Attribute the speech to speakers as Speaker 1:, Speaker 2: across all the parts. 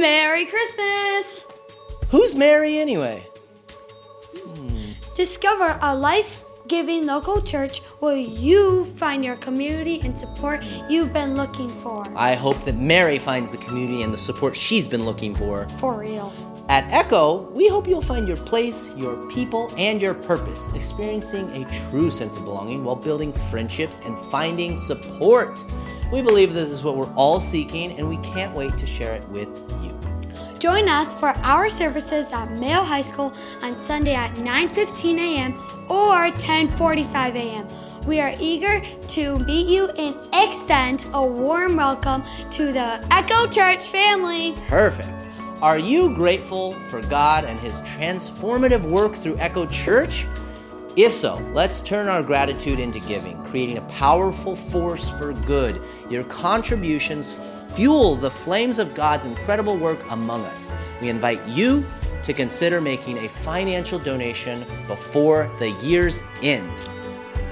Speaker 1: Merry Christmas!
Speaker 2: Who's Mary anyway?
Speaker 1: Discover a life giving local church where you find your community and support you've been looking for.
Speaker 2: I hope that Mary finds the community and the support she's been looking for.
Speaker 1: For real.
Speaker 2: At Echo, we hope you'll find your place, your people, and your purpose, experiencing a true sense of belonging while building friendships and finding support. We believe this is what we're all seeking, and we can't wait to share it with you.
Speaker 1: Join us for our services at Mayo High School on Sunday at 9:15 a.m. or 10:45 a.m. We are eager to meet you and extend a warm welcome to the Echo Church family.
Speaker 2: Perfect. Are you grateful for God and His transformative work through Echo Church? If so, let's turn our gratitude into giving, creating a powerful force for good. Your contributions fuel the flames of God's incredible work among us. We invite you to consider making a financial donation before the year's end.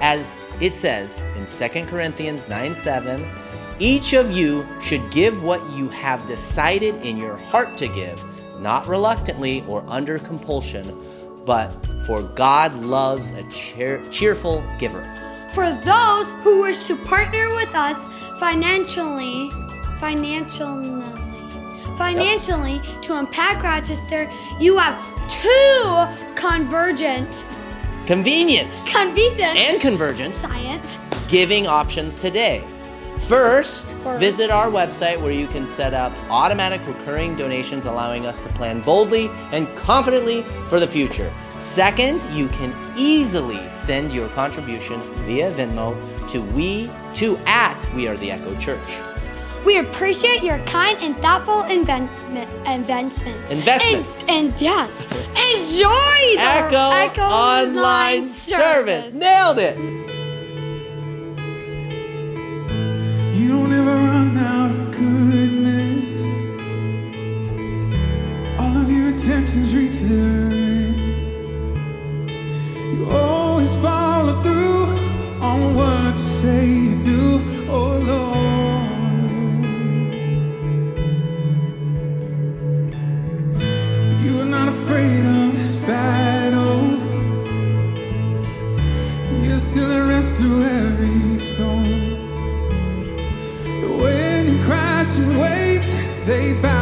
Speaker 2: As it says in 2 Corinthians 9 7, each of you should give what you have decided in your heart to give, not reluctantly or under compulsion, but for God loves a cheer- cheerful giver.
Speaker 1: For those who wish to partner with us financially, financially, financially to impact Rochester, you have two convergent,
Speaker 2: Convenient
Speaker 1: convenient
Speaker 2: and convergent
Speaker 1: science.
Speaker 2: giving options today. First, visit our website where you can set up automatic recurring donations, allowing us to plan boldly and confidently for the future. Second, you can easily send your contribution via Venmo to we to at We Are the Echo Church.
Speaker 1: We appreciate your kind and thoughtful invent- investment.
Speaker 2: Investments.
Speaker 1: And, and yes, enjoy the
Speaker 2: Echo, Online Service. Nailed it.
Speaker 3: Run out of goodness. All of your attentions reach their they bow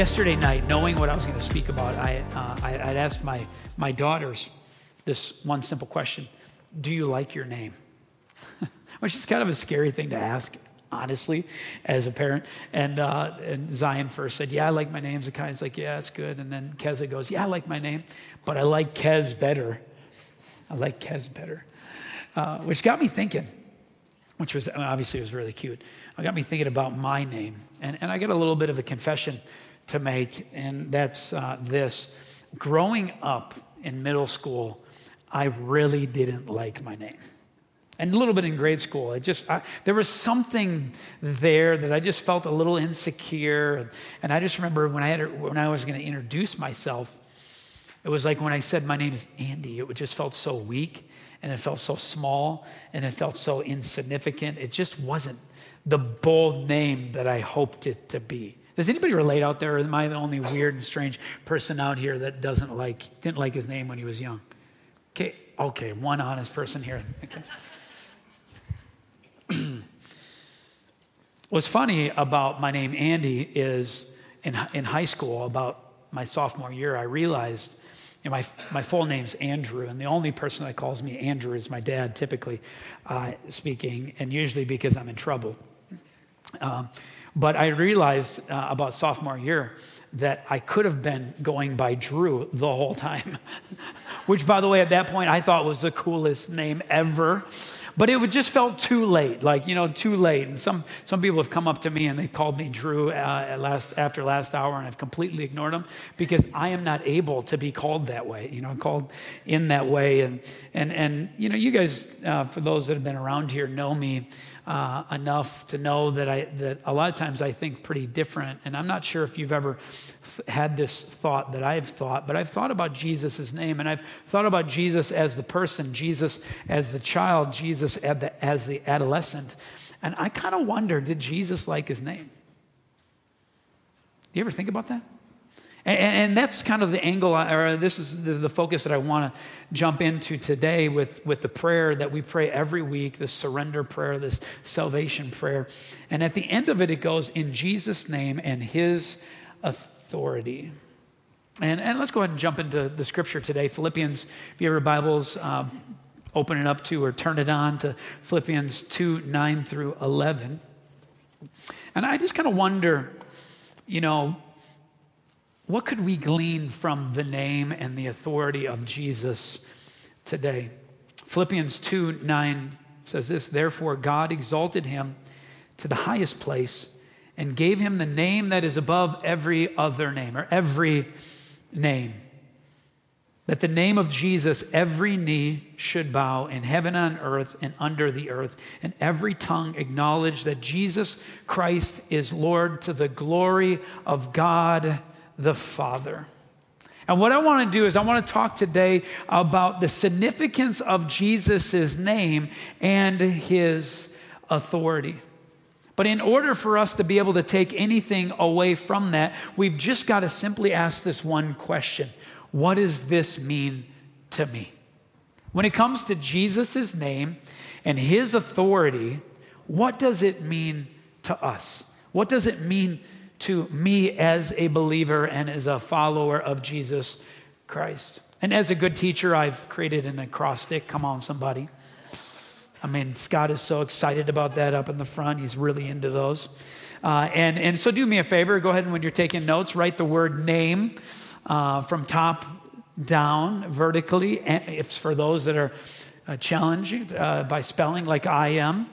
Speaker 4: yesterday night, knowing what I was going to speak about, I, uh, I, I'd asked my, my daughters this one simple question Do you like your name? Which is kind of a scary thing to ask, honestly, as a parent. And, uh, and Zion first said, Yeah, I like my name. Zakai's like, Yeah, it's good. And then Keza goes, Yeah, I like my name, but I like Kez better. I like Kez better. Uh, which got me thinking which was obviously was really cute. It got me thinking about my name, and, and I got a little bit of a confession to make, and that's uh, this: growing up in middle school, I really didn't like my name, and a little bit in grade school. It just I, there was something there that I just felt a little insecure, and, and I just remember when I had when I was going to introduce myself, it was like when I said my name is Andy. It just felt so weak and it felt so small and it felt so insignificant. It just wasn't the bold name that I hoped it to be. Does anybody relate out there? Am I the only weird and strange person out here that doesn't like didn't like his name when he was young? Okay, okay, one honest person here. Okay. What's funny about my name Andy is in, in high school, about my sophomore year, I realized you know, my, my full name's Andrew, and the only person that calls me Andrew is my dad, typically uh, speaking, and usually because I'm in trouble. Um, but I realized uh, about sophomore year that I could have been going by Drew the whole time, which, by the way, at that point I thought was the coolest name ever. But it just felt too late, like you know, too late. And some some people have come up to me and they've called me Drew uh, at last after last hour, and I've completely ignored them because I am not able to be called that way. You know, called in that way. And and and you know, you guys, uh, for those that have been around here, know me uh, enough to know that I that a lot of times I think pretty different. And I'm not sure if you've ever th- had this thought that I've thought, but I've thought about Jesus' name, and I've thought about Jesus as the person, Jesus as the child, Jesus as the, as the adolescent. And I kind of wonder, did Jesus like his name? Do You ever think about that? And, and that's kind of the angle, or this is, this is the focus that I want to jump into today with, with the prayer that we pray every week, this surrender prayer, this salvation prayer. And at the end of it, it goes, in Jesus' name and his authority. And, and let's go ahead and jump into the scripture today. Philippians, if you have your Bibles, um, open it up to or turn it on to Philippians 2 9 through 11. And I just kind of wonder, you know, what could we glean from the name and the authority of Jesus today? Philippians 2 9 says this Therefore, God exalted him to the highest place and gave him the name that is above every other name, or every name. That the name of Jesus, every knee should bow in heaven and earth and under the earth, and every tongue acknowledge that Jesus Christ is Lord to the glory of God the Father. And what I want to do is, I want to talk today about the significance of Jesus' name and his authority. But in order for us to be able to take anything away from that, we've just got to simply ask this one question What does this mean to me? When it comes to Jesus' name and his authority, what does it mean to us? What does it mean to me as a believer and as a follower of Jesus Christ? And as a good teacher, I've created an acrostic. Come on, somebody. I mean, Scott is so excited about that up in the front. He's really into those. Uh, and, and so, do me a favor. Go ahead and when you're taking notes, write the word name uh, from top down vertically. And It's for those that are uh, challenged uh, by spelling, like I am.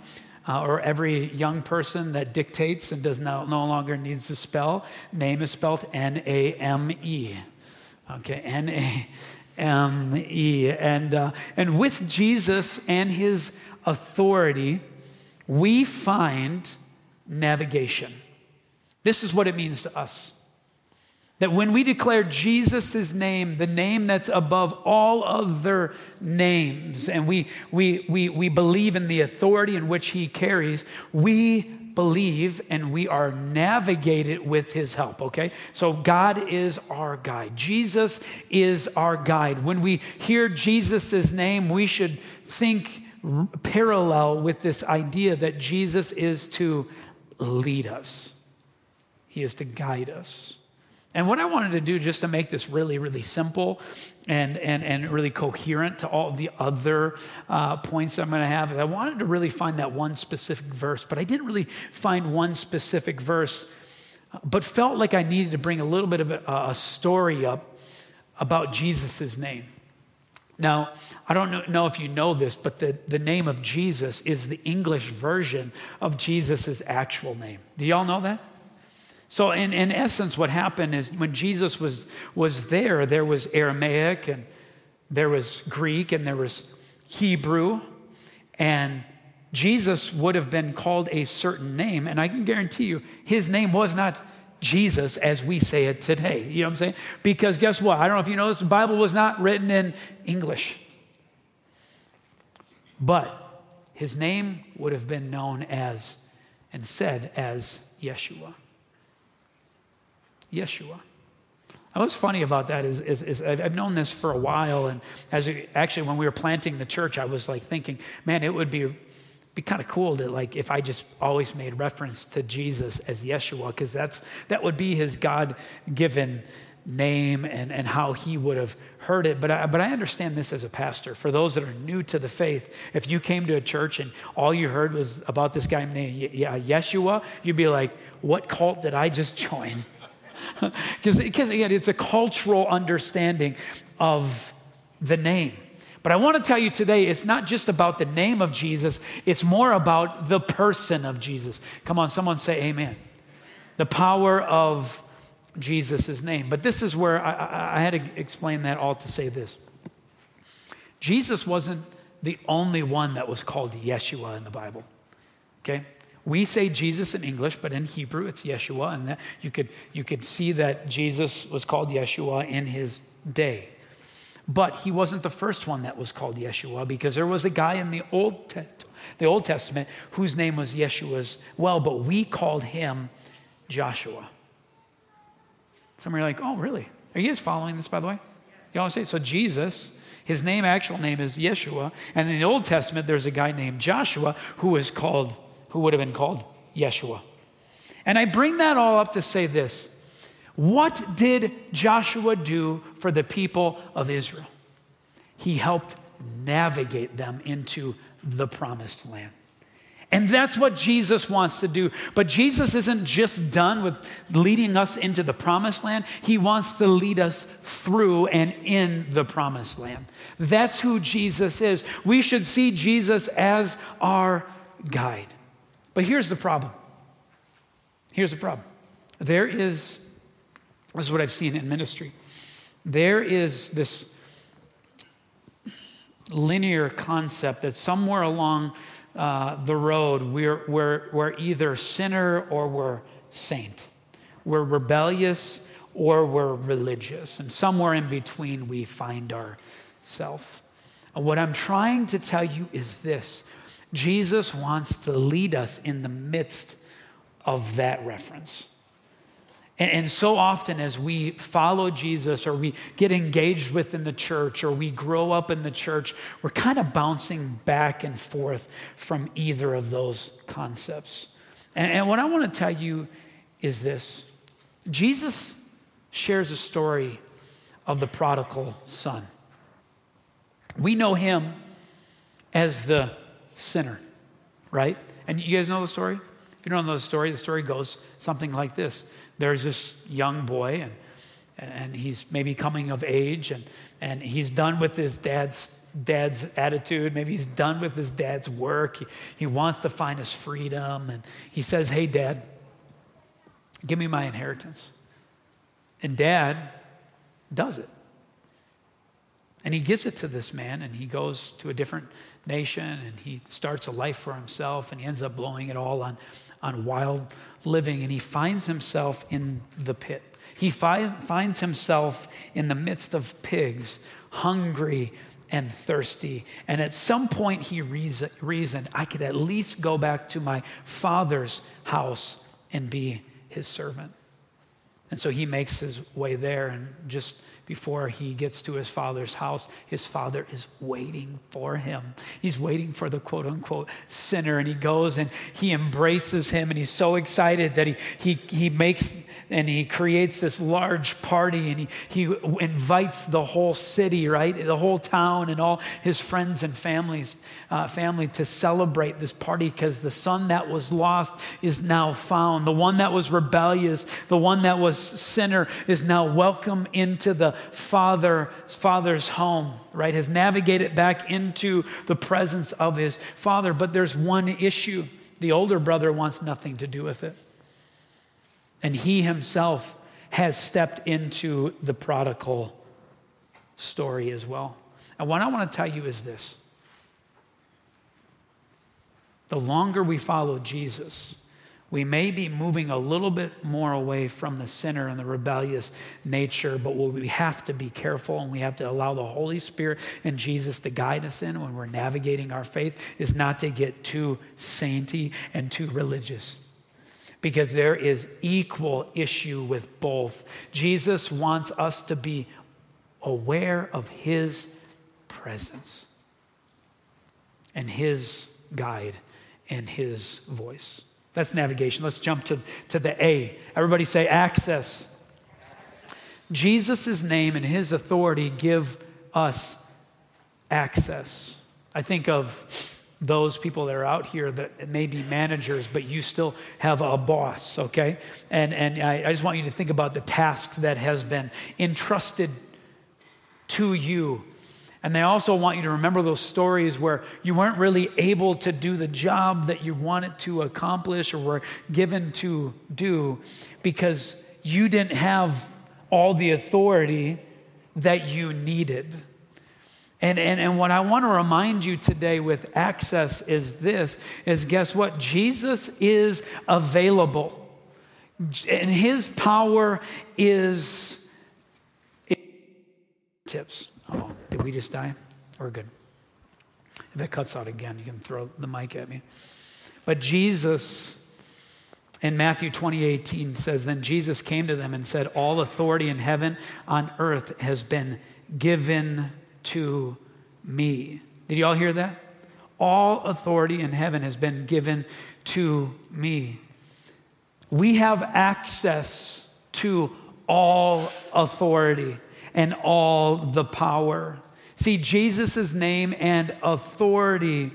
Speaker 4: Uh, or every young person that dictates and does no, no longer needs to spell. Name is spelled N A M E. Okay, N A M E. And, uh, and with Jesus and his authority, we find navigation. This is what it means to us. That when we declare Jesus' name, the name that's above all other names, and we, we, we, we believe in the authority in which he carries, we believe and we are navigated with his help, okay? So God is our guide. Jesus is our guide. When we hear Jesus' name, we should think parallel with this idea that Jesus is to lead us, he is to guide us. And what I wanted to do just to make this really, really simple and, and, and really coherent to all the other uh, points I'm going to have, I wanted to really find that one specific verse, but I didn't really find one specific verse, but felt like I needed to bring a little bit of a, a story up about Jesus' name. Now, I don't know if you know this, but the, the name of Jesus is the English version of Jesus' actual name. Do y'all know that? So, in, in essence, what happened is when Jesus was, was there, there was Aramaic and there was Greek and there was Hebrew, and Jesus would have been called a certain name. And I can guarantee you, his name was not Jesus as we say it today. You know what I'm saying? Because guess what? I don't know if you know this, the Bible was not written in English. But his name would have been known as and said as Yeshua. Yeshua. what's funny about that is, is, is, I've known this for a while, and as we, actually when we were planting the church, I was like thinking, man, it would be be kind of cool to like if I just always made reference to Jesus as Yeshua, because that's that would be his God-given name and, and how he would have heard it. But I, but I understand this as a pastor. For those that are new to the faith, if you came to a church and all you heard was about this guy named Yeshua, you'd be like, what cult did I just join? Because again, it's a cultural understanding of the name. But I want to tell you today, it's not just about the name of Jesus, it's more about the person of Jesus. Come on, someone say amen. The power of Jesus' name. But this is where I, I, I had to explain that all to say this Jesus wasn't the only one that was called Yeshua in the Bible. Okay? We say Jesus in English, but in Hebrew it's Yeshua, and you could, you could see that Jesus was called Yeshua in his day. But he wasn't the first one that was called Yeshua because there was a guy in the Old, the Old Testament whose name was Yeshua as well, but we called him Joshua. Some are like, oh, really? Are you guys following this, by the way? You all say, so Jesus, his name, actual name is Yeshua. And in the Old Testament, there's a guy named Joshua who was called who would have been called Yeshua. And I bring that all up to say this What did Joshua do for the people of Israel? He helped navigate them into the promised land. And that's what Jesus wants to do. But Jesus isn't just done with leading us into the promised land, He wants to lead us through and in the promised land. That's who Jesus is. We should see Jesus as our guide. But here's the problem. Here's the problem. There is, this is what I've seen in ministry. There is this linear concept that somewhere along uh, the road we're, we're, we're either sinner or we're saint. We're rebellious or we're religious. And somewhere in between we find ourselves. And what I'm trying to tell you is this Jesus wants to lead us in the midst of that reference. And, so often, as we follow Jesus or we get engaged within the church or we grow up in the church, we're kind of bouncing back and forth from either of those concepts. And what I want to tell you is this Jesus shares a story of the prodigal son. We know him as the sinner, right? And you guys know the story? If you don't know the story, the story goes something like this There's this young boy, and, and he's maybe coming of age, and, and he's done with his dad's dad's attitude. Maybe he's done with his dad's work. He, he wants to find his freedom. And he says, Hey, dad, give me my inheritance. And dad does it. And he gives it to this man, and he goes to a different nation, and he starts a life for himself, and he ends up blowing it all on, on wild living, and he finds himself in the pit. He fi- finds himself in the midst of pigs, hungry and thirsty. And at some point, he reason- reasoned, I could at least go back to my father's house and be his servant. And so he makes his way there, and just before he gets to his father's house, his father is waiting for him. He's waiting for the quote unquote sinner, and he goes and he embraces him, and he's so excited that he, he, he makes and he creates this large party and he, he invites the whole city, right? The whole town and all his friends and families, uh, family to celebrate this party because the son that was lost is now found. The one that was rebellious, the one that was sinner is now welcome into the father, father's home, right? Has navigated back into the presence of his father. But there's one issue. The older brother wants nothing to do with it. And he himself has stepped into the prodigal story as well. And what I want to tell you is this the longer we follow Jesus, we may be moving a little bit more away from the sinner and the rebellious nature, but we have to be careful and we have to allow the Holy Spirit and Jesus to guide us in when we're navigating our faith is not to get too sainty and too religious because there is equal issue with both. Jesus wants us to be aware of his presence and his guide and his voice. That's navigation. Let's jump to, to the A. Everybody say access. Jesus' name and his authority give us access. I think of those people that are out here that may be managers, but you still have a boss, okay? And, and I, I just want you to think about the task that has been entrusted to you. And they also want you to remember those stories where you weren't really able to do the job that you wanted to accomplish or were given to do because you didn't have all the authority that you needed. And, and, and what I want to remind you today with access is this is guess what? Jesus is available. And his power is tips. Oh, did we just die? We're good. If it cuts out again, you can throw the mic at me. But Jesus in Matthew 20, 18 says, Then Jesus came to them and said, All authority in heaven on earth has been given to me. Did you all hear that? All authority in heaven has been given to me. We have access to all authority and all the power. See, Jesus' name and authority,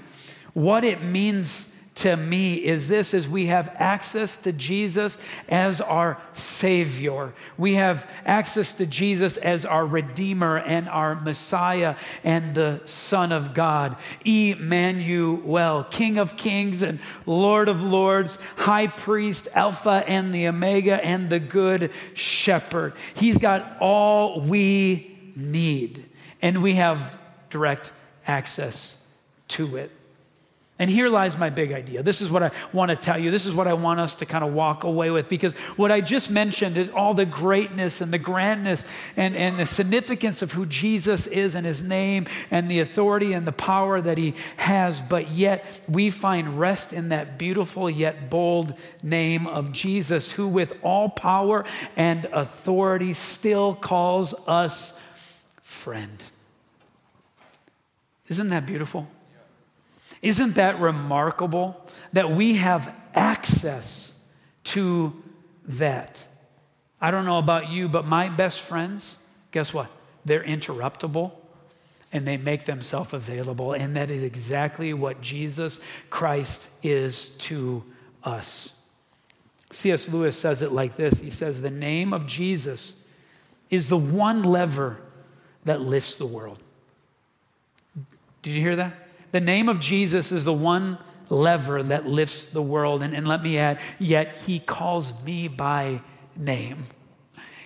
Speaker 4: what it means to me is this is we have access to Jesus as our savior. We have access to Jesus as our redeemer and our messiah and the son of God. Emmanuel, King of kings and Lord of lords, high priest, alpha and the omega and the good shepherd. He's got all we need and we have direct access to it. And here lies my big idea. This is what I want to tell you. This is what I want us to kind of walk away with because what I just mentioned is all the greatness and the grandness and, and the significance of who Jesus is and his name and the authority and the power that he has. But yet we find rest in that beautiful yet bold name of Jesus, who with all power and authority still calls us friend. Isn't that beautiful? Isn't that remarkable that we have access to that? I don't know about you, but my best friends, guess what? They're interruptible and they make themselves available. And that is exactly what Jesus Christ is to us. C.S. Lewis says it like this He says, The name of Jesus is the one lever that lifts the world. Did you hear that? The name of Jesus is the one lever that lifts the world. And, and let me add, yet he calls me by name.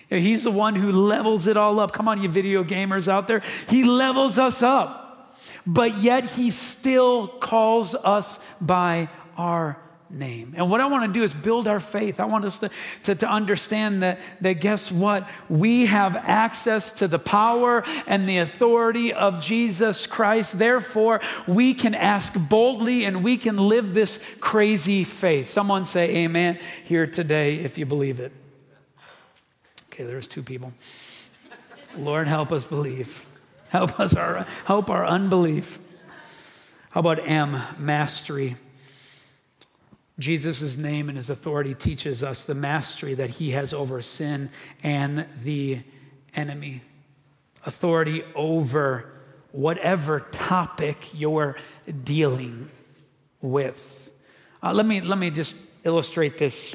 Speaker 4: He's the one who levels it all up. Come on, you video gamers out there. He levels us up. But yet he still calls us by our name. And what I want to do is build our faith. I want us to, to, to, understand that, that guess what? We have access to the power and the authority of Jesus Christ. Therefore, we can ask boldly and we can live this crazy faith. Someone say amen here today if you believe it. Okay, there's two people. Lord, help us believe. Help us our help our unbelief. How about M, mastery? Jesus' name and his authority teaches us the mastery that he has over sin and the enemy. Authority over whatever topic you're dealing with. Uh, let, me, let me just illustrate this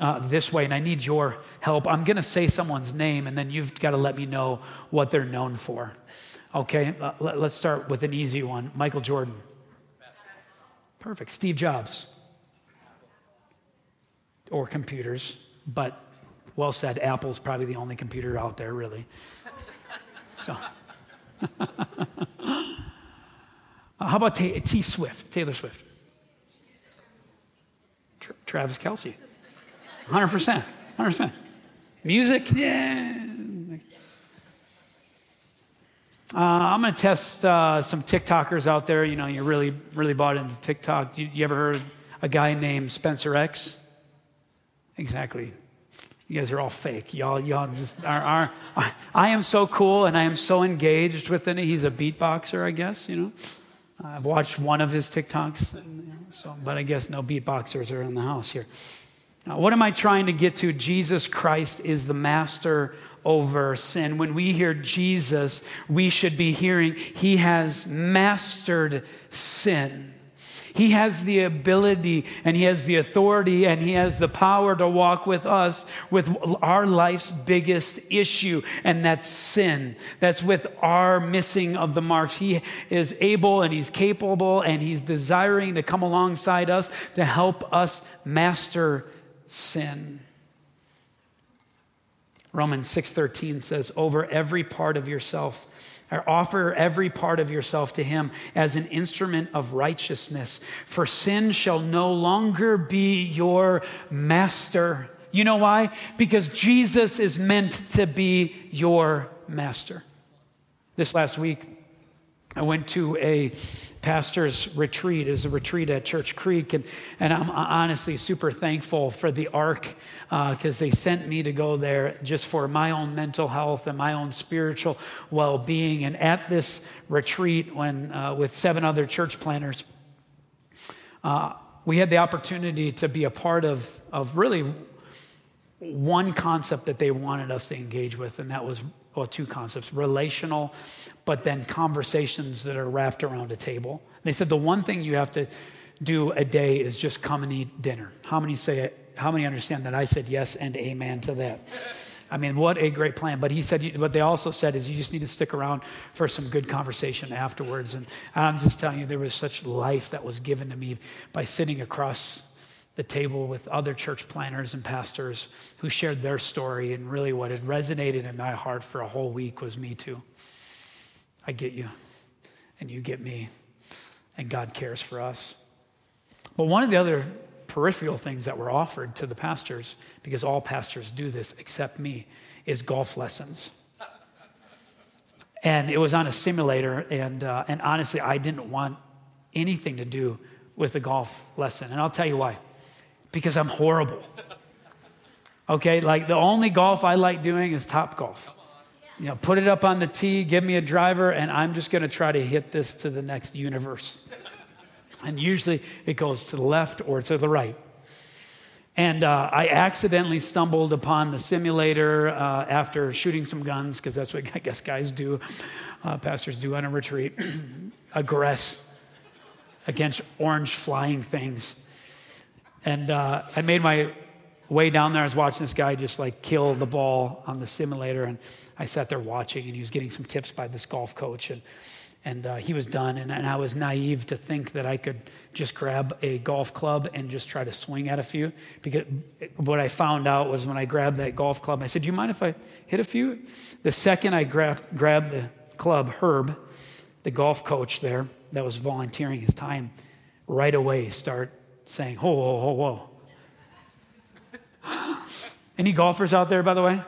Speaker 4: uh, this way, and I need your help. I'm going to say someone's name, and then you've got to let me know what they're known for. Okay, uh, let, us start with an easy one Michael Jordan. Perfect. Steve Jobs. Or computers, but well said. Apple's probably the only computer out there, really. So. Uh, how about T-, T Swift, Taylor Swift? Tra- Travis Kelce. 100%. 100%. Music, yeah. Uh, I'm going to test uh, some TikTokers out there. You know, you're really, really bought into TikTok. You, you ever heard a guy named Spencer X? Exactly. You guys are all fake. Y'all, y'all just are, are I, am so cool and I am so engaged with it. He's a beatboxer, I guess, you know. I've watched one of his TikToks, and, you know, so, but I guess no beatboxers are in the house here. Now, what am I trying to get to? Jesus Christ is the master over sin. When we hear Jesus, we should be hearing he has mastered sin. He has the ability and he has the authority and he has the power to walk with us with our life's biggest issue, and that's sin. That's with our missing of the marks. He is able and he's capable and he's desiring to come alongside us to help us master sin. Romans 6:13 says over every part of yourself or offer every part of yourself to him as an instrument of righteousness for sin shall no longer be your master. You know why? Because Jesus is meant to be your master. This last week I went to a pastor's retreat It was a retreat at Church Creek. And, and I'm honestly super thankful for the ARC because uh, they sent me to go there just for my own mental health and my own spiritual well being. And at this retreat, when uh, with seven other church planners, uh, we had the opportunity to be a part of, of really one concept that they wanted us to engage with, and that was well, two concepts relational, but then conversations that are wrapped around a table. They said the one thing you have to do a day is just come and eat dinner. How many say it? How many understand that? I said yes and amen to that. I mean, what a great plan. But he said, what they also said is you just need to stick around for some good conversation afterwards. And I'm just telling you, there was such life that was given to me by sitting across the table with other church planners and pastors who shared their story. And really, what had resonated in my heart for a whole week was me too. I get you, and you get me, and God cares for us. But one of the other peripheral things that were offered to the pastors, because all pastors do this except me, is golf lessons. And it was on a simulator, and, uh, and honestly, I didn't want anything to do with the golf lesson. And I'll tell you why because I'm horrible. Okay, like the only golf I like doing is Topgolf. You know, put it up on the tee, give me a driver, and I'm just going to try to hit this to the next universe. And usually it goes to the left or to the right. And uh, I accidentally stumbled upon the simulator uh, after shooting some guns, because that's what I guess guys do, uh, pastors do on a retreat, aggress against orange flying things. And uh, I made my way down there. I was watching this guy just like kill the ball on the simulator. And I sat there watching, and he was getting some tips by this golf coach. And, and uh, he was done. And, and, I was naive to think that I could just grab a golf club and just try to swing at a few. Because what I found out was when I grabbed that golf club, I said, Do you mind if I hit a few? The second I grabbed, grabbed the club, Herb, the golf coach there that was volunteering his time, right away start saying, Whoa, whoa, whoa, whoa. Any golfers out there, by the way?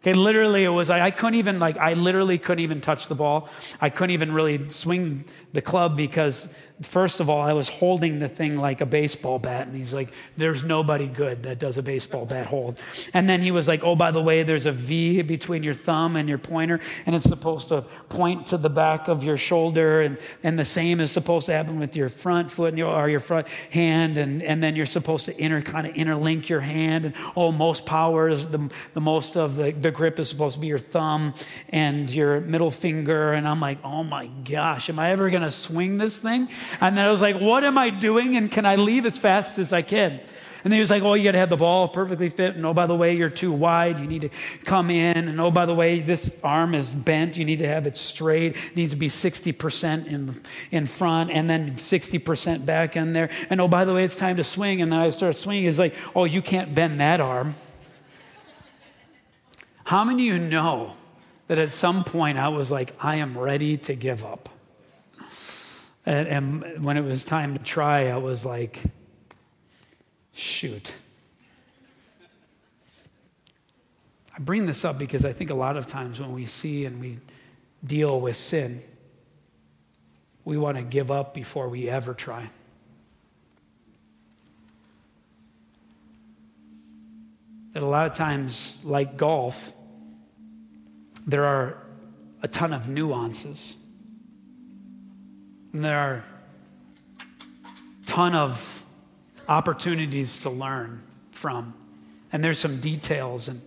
Speaker 4: Okay, literally, it was, I, I couldn't even, like, I literally couldn't even touch the ball. I couldn't even really swing the club because first of all, I was holding the thing like a baseball bat, and he's like, There's nobody good that does a baseball bat hold. And then he was like, Oh, by the way, there's a V between your thumb and your pointer, and it's supposed to point to the back of your shoulder, and, and the same is supposed to happen with your front foot and your, or your front hand, and, and then you're supposed to inter, kind of interlink your hand, and oh, most power is the, the most of the, the grip is supposed to be your thumb and your middle finger. And I'm like, Oh my gosh, am I ever gonna swing this thing? And then I was like, what am I doing? And can I leave as fast as I can? And then he was like, oh, you got to have the ball perfectly fit. And oh, by the way, you're too wide. You need to come in. And oh, by the way, this arm is bent. You need to have it straight. It needs to be 60% in, in front and then 60% back in there. And oh, by the way, it's time to swing. And then I start swinging. It's like, oh, you can't bend that arm. How many of you know that at some point I was like, I am ready to give up? And, and when it was time to try, I was like, shoot. I bring this up because I think a lot of times when we see and we deal with sin, we want to give up before we ever try. That a lot of times, like golf, there are a ton of nuances and there are a ton of opportunities to learn from. And there's some details. And,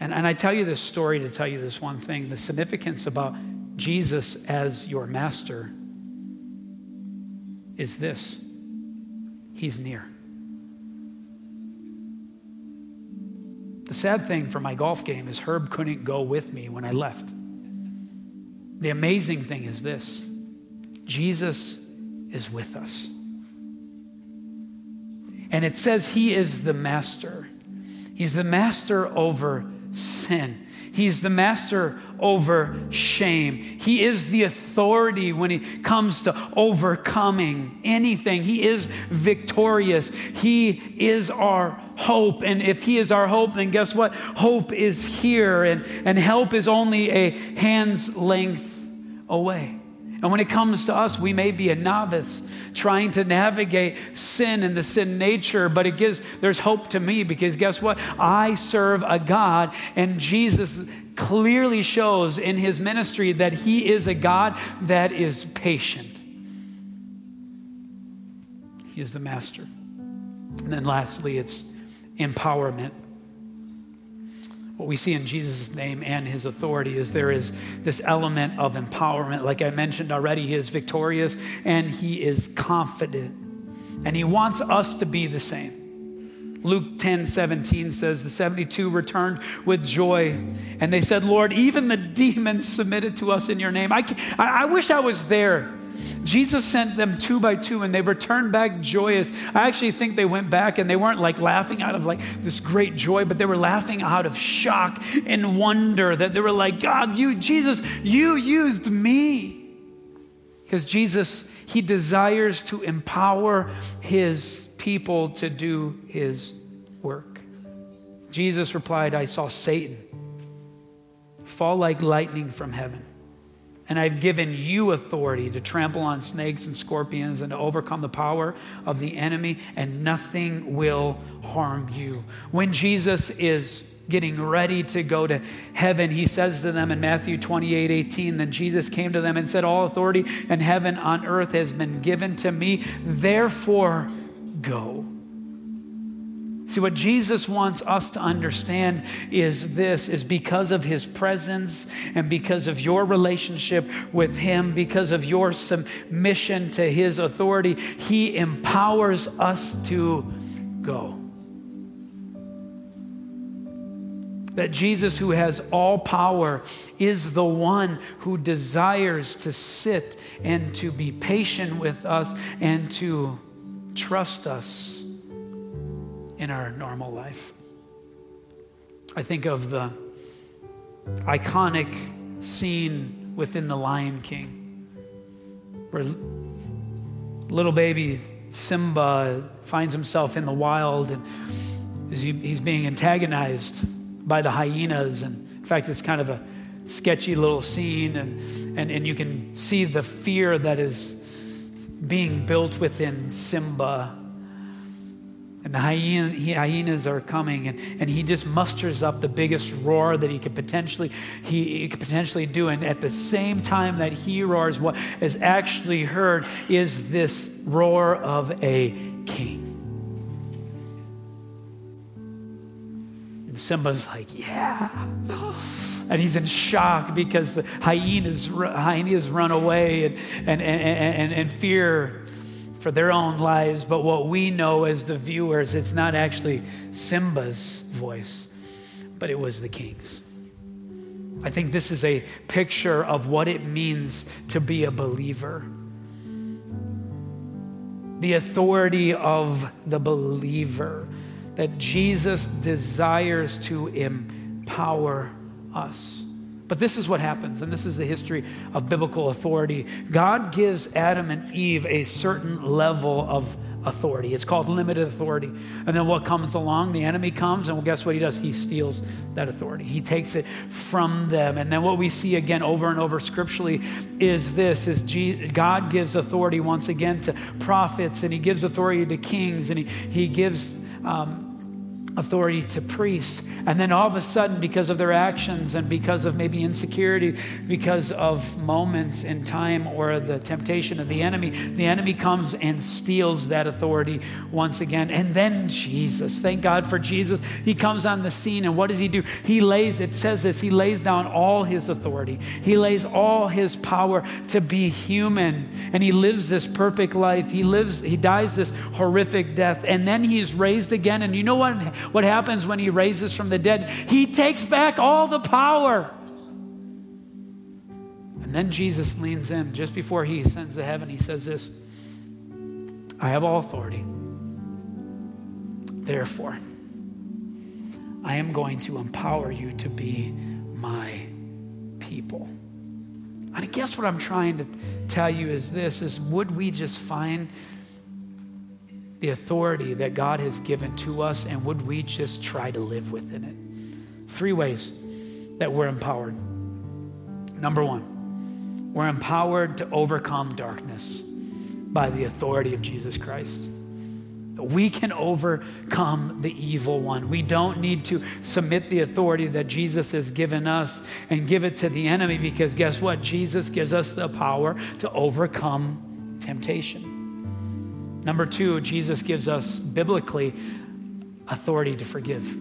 Speaker 4: and, and I tell you this story to tell you this one thing the significance about Jesus as your master is this He's near. The sad thing for my golf game is Herb couldn't go with me when I left. The amazing thing is this Jesus is with us. And it says he is the master. He's the master over sin. He's the master over shame. He is the authority when he comes to overcoming anything. He is victorious. He is our hope. And if he is our hope, then guess what? Hope is here, and, and help is only a hand's length away. And when it comes to us, we may be a novice trying to navigate sin and the sin nature, but it gives, there's hope to me because guess what? I serve a God, and Jesus clearly shows in his ministry that he is a God that is patient. He is the master. And then lastly, it's empowerment what we see in Jesus' name and his authority is there is this element of empowerment. Like I mentioned already, he is victorious and he is confident. And he wants us to be the same. Luke 10 17 says, The 72 returned with joy. And they said, Lord, even the demons submitted to us in your name. I, I wish I was there Jesus sent them two by two and they returned back joyous. I actually think they went back and they weren't like laughing out of like this great joy, but they were laughing out of shock and wonder that they were like, God, you, Jesus, you used me. Because Jesus, he desires to empower his people to do his work. Jesus replied, I saw Satan fall like lightning from heaven. And I've given you authority to trample on snakes and scorpions and to overcome the power of the enemy, and nothing will harm you. When Jesus is getting ready to go to heaven, he says to them in Matthew 28 18, Then Jesus came to them and said, All authority in heaven on earth has been given to me, therefore go. See, what Jesus wants us to understand is this is because of his presence and because of your relationship with him, because of your submission to his authority, he empowers us to go. That Jesus, who has all power, is the one who desires to sit and to be patient with us and to trust us in our normal life. I think of the iconic scene within The Lion King where little baby Simba finds himself in the wild and he's being antagonized by the hyenas. And in fact, it's kind of a sketchy little scene, and, and, and you can see the fear that is being built within Simba. And the hyenas are coming, and, and he just musters up the biggest roar that he could potentially he, he could potentially do. And at the same time that he roars, what is actually heard is this roar of a king. And Simba's like, yeah. And he's in shock because the hyenas, hyenas run away and, and, and, and, and fear for their own lives. But what we know as the viewers, it's not actually Simba's voice, but it was the king's. I think this is a picture of what it means to be a believer. The authority of the believer that Jesus desires to empower us. But this is what happens, and this is the history of biblical authority. God gives Adam and Eve a certain level of authority. It's called limited authority. And then what comes along? The enemy comes, and well, guess what he does? He steals that authority. He takes it from them. And then what we see again over and over scripturally is this: is God gives authority once again to prophets, and He gives authority to kings, and He He gives. Um, authority to priests. And then all of a sudden, because of their actions and because of maybe insecurity, because of moments in time or the temptation of the enemy, the enemy comes and steals that authority once again. And then Jesus, thank God for Jesus, he comes on the scene. And what does he do? He lays, it says this, he lays down all his authority, he lays all his power to be human. And he lives this perfect life. He lives, he dies this horrific death. And then he's raised again. And you know what? What happens when he raises from the dead? He takes back all the power. And then Jesus leans in just before he ascends to heaven. He says, This I have all authority. Therefore, I am going to empower you to be my people. And I guess what I'm trying to tell you is this is would we just find the authority that God has given to us, and would we just try to live within it? Three ways that we're empowered. Number one, we're empowered to overcome darkness by the authority of Jesus Christ. We can overcome the evil one. We don't need to submit the authority that Jesus has given us and give it to the enemy because guess what? Jesus gives us the power to overcome temptation. Number two, Jesus gives us biblically authority to forgive.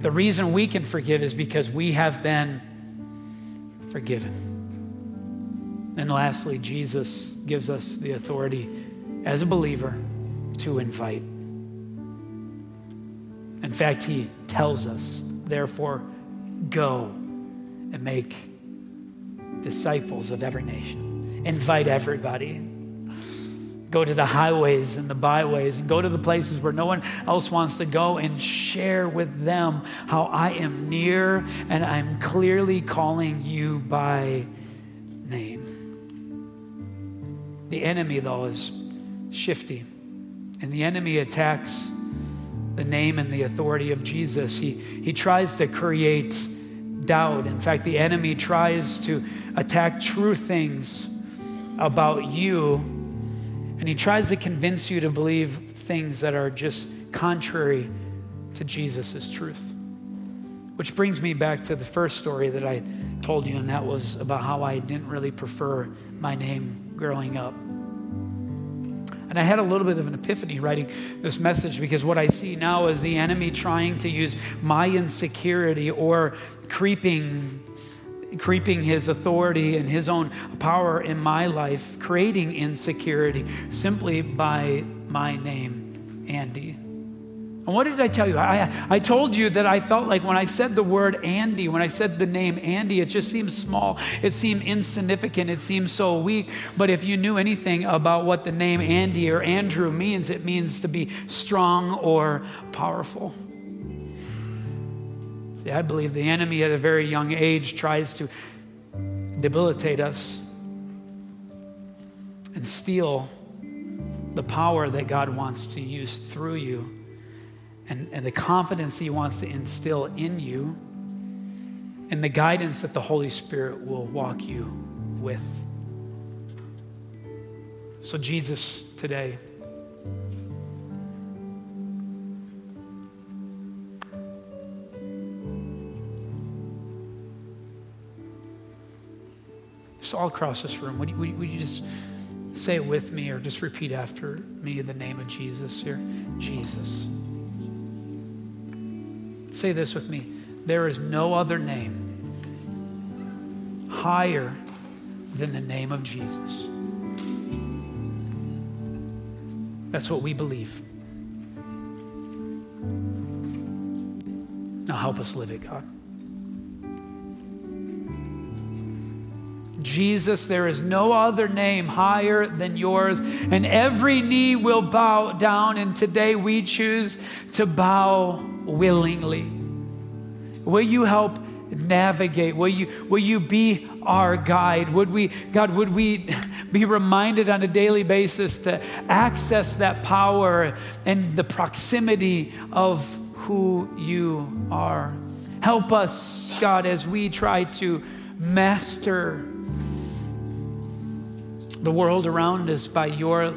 Speaker 4: The reason we can forgive is because we have been forgiven. And lastly, Jesus gives us the authority as a believer to invite. In fact, he tells us, therefore, go and make disciples of every nation. Invite everybody go to the highways and the byways and go to the places where no one else wants to go and share with them how I am near and I'm clearly calling you by name. The enemy, though, is shifty, and the enemy attacks the name and the authority of Jesus. He, he tries to create doubt. In fact, the enemy tries to attack true things about you and he tries to convince you to believe things that are just contrary to Jesus' truth. Which brings me back to the first story that I told you, and that was about how I didn't really prefer my name growing up. And I had a little bit of an epiphany writing this message because what I see now is the enemy trying to use my insecurity or creeping creeping his authority and his own power in my life, creating insecurity simply by my name, Andy. And what did I tell you? I, I told you that I felt like when I said the word Andy, when I said the name Andy, it just seems small. It seemed insignificant. It seems so weak. But if you knew anything about what the name Andy or Andrew means, it means to be strong or powerful. See, I believe the enemy at a very young age tries to debilitate us and steal the power that God wants to use through you and, and the confidence He wants to instill in you and the guidance that the Holy Spirit will walk you with. So, Jesus, today, all across this room, would you, would you just say it with me or just repeat after me in the name of Jesus here? Jesus. Say this with me. There is no other name higher than the name of Jesus. That's what we believe. Now help us live it, God. Jesus, there is no other name higher than yours, and every knee will bow down, and today we choose to bow willingly. Will you help navigate? Will you, will you be our guide? Would we, God, would we be reminded on a daily basis to access that power and the proximity of who you are? Help us, God, as we try to master the world around us by your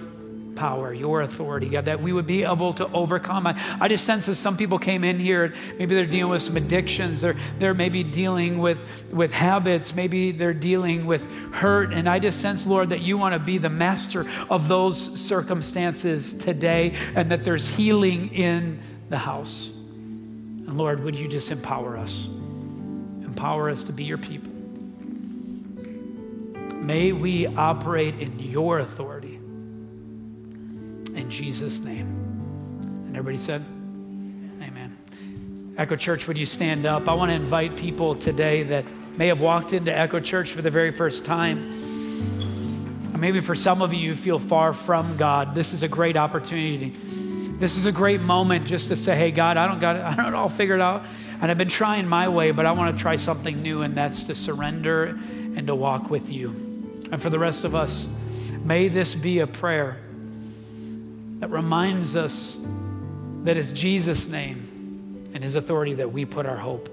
Speaker 4: power, your authority, God, that we would be able to overcome. I, I just sense that some people came in here, maybe they're dealing with some addictions, they're, they're maybe dealing with, with habits, maybe they're dealing with hurt. And I just sense, Lord, that you want to be the master of those circumstances today and that there's healing in the house. And Lord, would you just empower us? Empower us to be your people. May we operate in your authority in Jesus' name. And everybody said, Amen. Echo Church, would you stand up? I want to invite people today that may have walked into Echo Church for the very first time. Maybe for some of you, you feel far from God. This is a great opportunity. This is a great moment just to say, hey, God, I don't got it, I don't all figured out. And I've been trying my way, but I want to try something new, and that's to surrender and to walk with you. And for the rest of us, may this be a prayer that reminds us that it's Jesus' name and his authority that we put our hope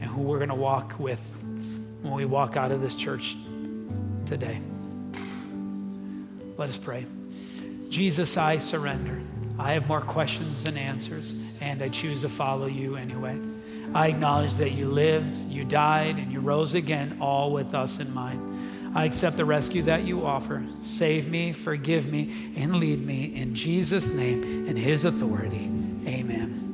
Speaker 4: and who we're going to walk with when we walk out of this church today. Let us pray. Jesus, I surrender. I have more questions than answers, and I choose to follow you anyway. I acknowledge that you lived, you died, and you rose again, all with us in mind. I accept the rescue that you offer. Save me, forgive me, and lead me in Jesus' name and his authority. Amen.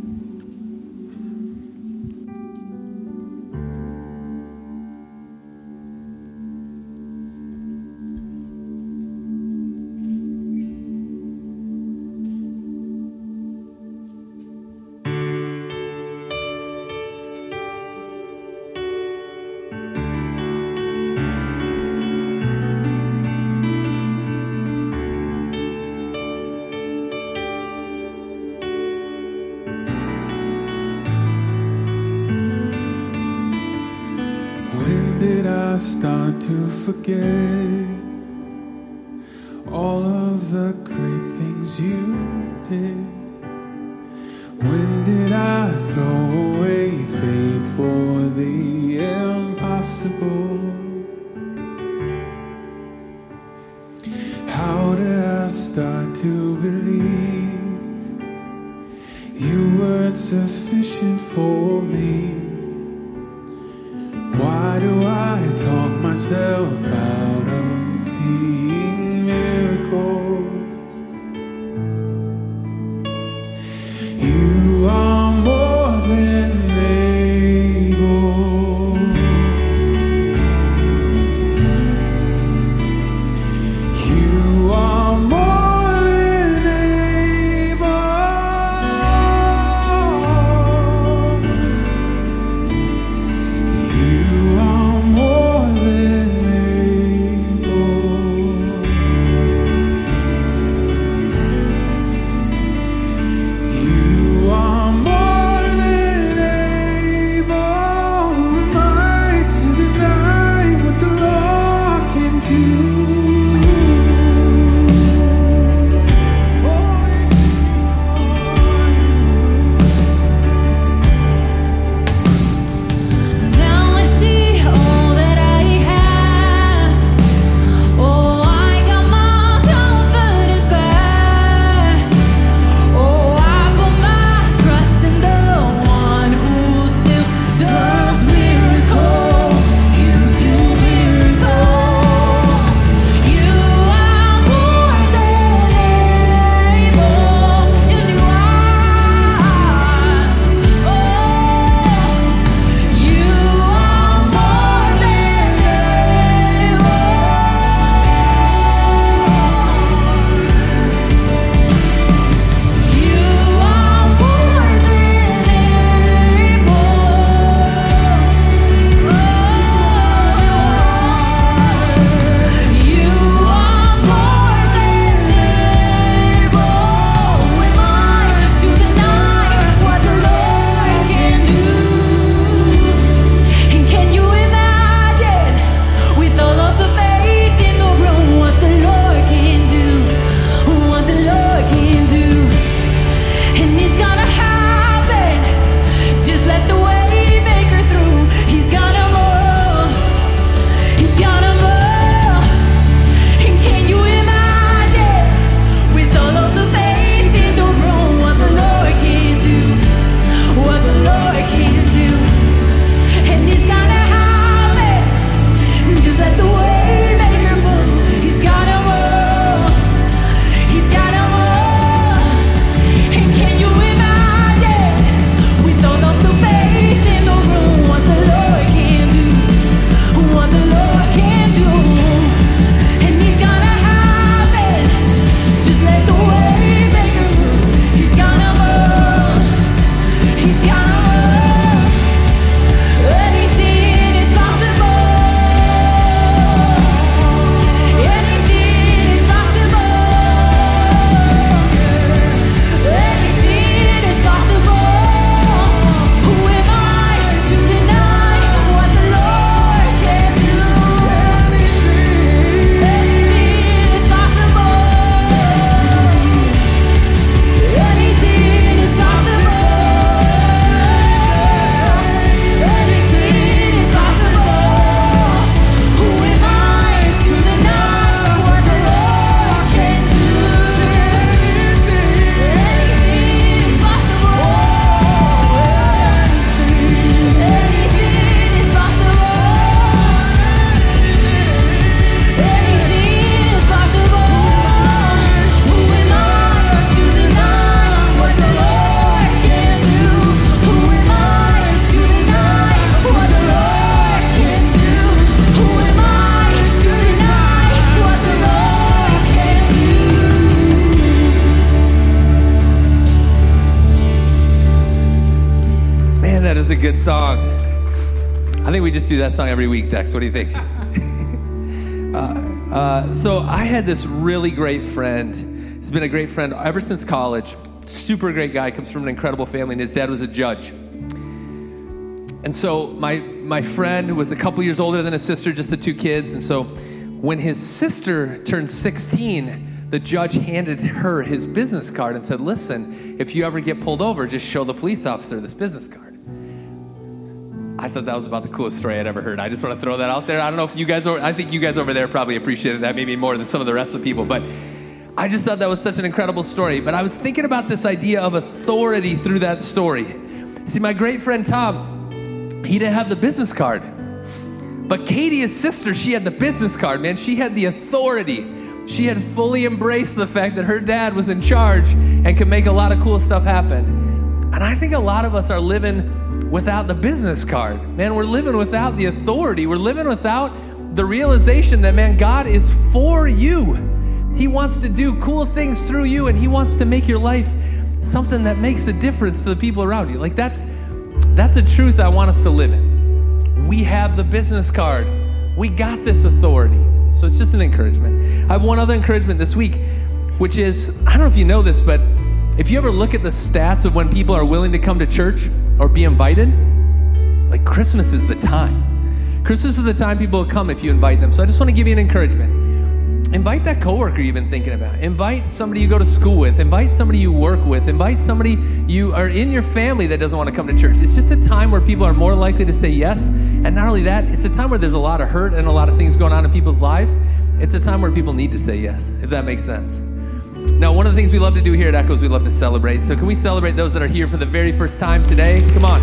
Speaker 3: Start to believe you weren't sufficient for me? Why do I talk myself out of seeing
Speaker 2: song every week, Dex. What do you think? uh, uh, so I had this really great friend. He's been a great friend ever since college. Super great guy, comes from an incredible family, and his dad was a judge. And so my my friend was a couple years older than his sister, just the two kids. And so when his sister turned 16, the judge handed her his business card and said, "Listen, if you ever get pulled over, just show the police officer this business card." I thought that was about the coolest story I'd ever heard. I just want to throw that out there. I don't know if you guys, over, I think you guys over there probably appreciated that maybe more than some of the rest of the people, but I just thought that was such an incredible story. But I was thinking about this idea of authority through that story. See, my great friend Tom, he didn't have the business card. But Katie, his sister, she had the business card, man. She had the authority. She had fully embraced the fact that her dad was in charge and could make a lot of cool stuff happen. And I think a lot of us are living without the business card. Man, we're living without the authority. We're living without the realization that, man, God is for you. He wants to do cool things through you, and He wants to make your life something that makes a difference to the people around you. Like, that's, that's a truth I want us to live in. We have the business card, we got this authority. So it's just an encouragement. I have one other encouragement this week, which is I don't know if you know this, but if you ever look at the stats of when people are willing to come to church, or be invited, like Christmas is the time. Christmas is the time people will come if you invite them. So I just want to give you an encouragement. Invite that coworker you've been thinking about. Invite somebody you go to school with. Invite somebody you work with. Invite somebody you are in your family that doesn't want to come to church. It's just a time where people are more likely to say yes. And not only that, it's a time where there's a lot of hurt and a lot of things going on in people's lives. It's a time where people need to say yes, if that makes sense. Now, one of the things we love to do here at Echoes, we love to celebrate. So, can we celebrate those that are here for the very first time today? Come on.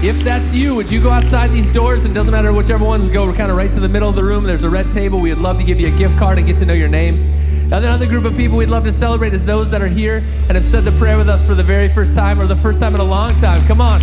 Speaker 2: If that's you, would you go outside these doors? And doesn't matter whichever ones go, we're kind of right to the middle of the room. There's a red table. We would love to give you a gift card and get to know your name. Another group of people we'd love to celebrate is those that are here and have said the prayer with us for the very first time or the first time in a long time. Come on.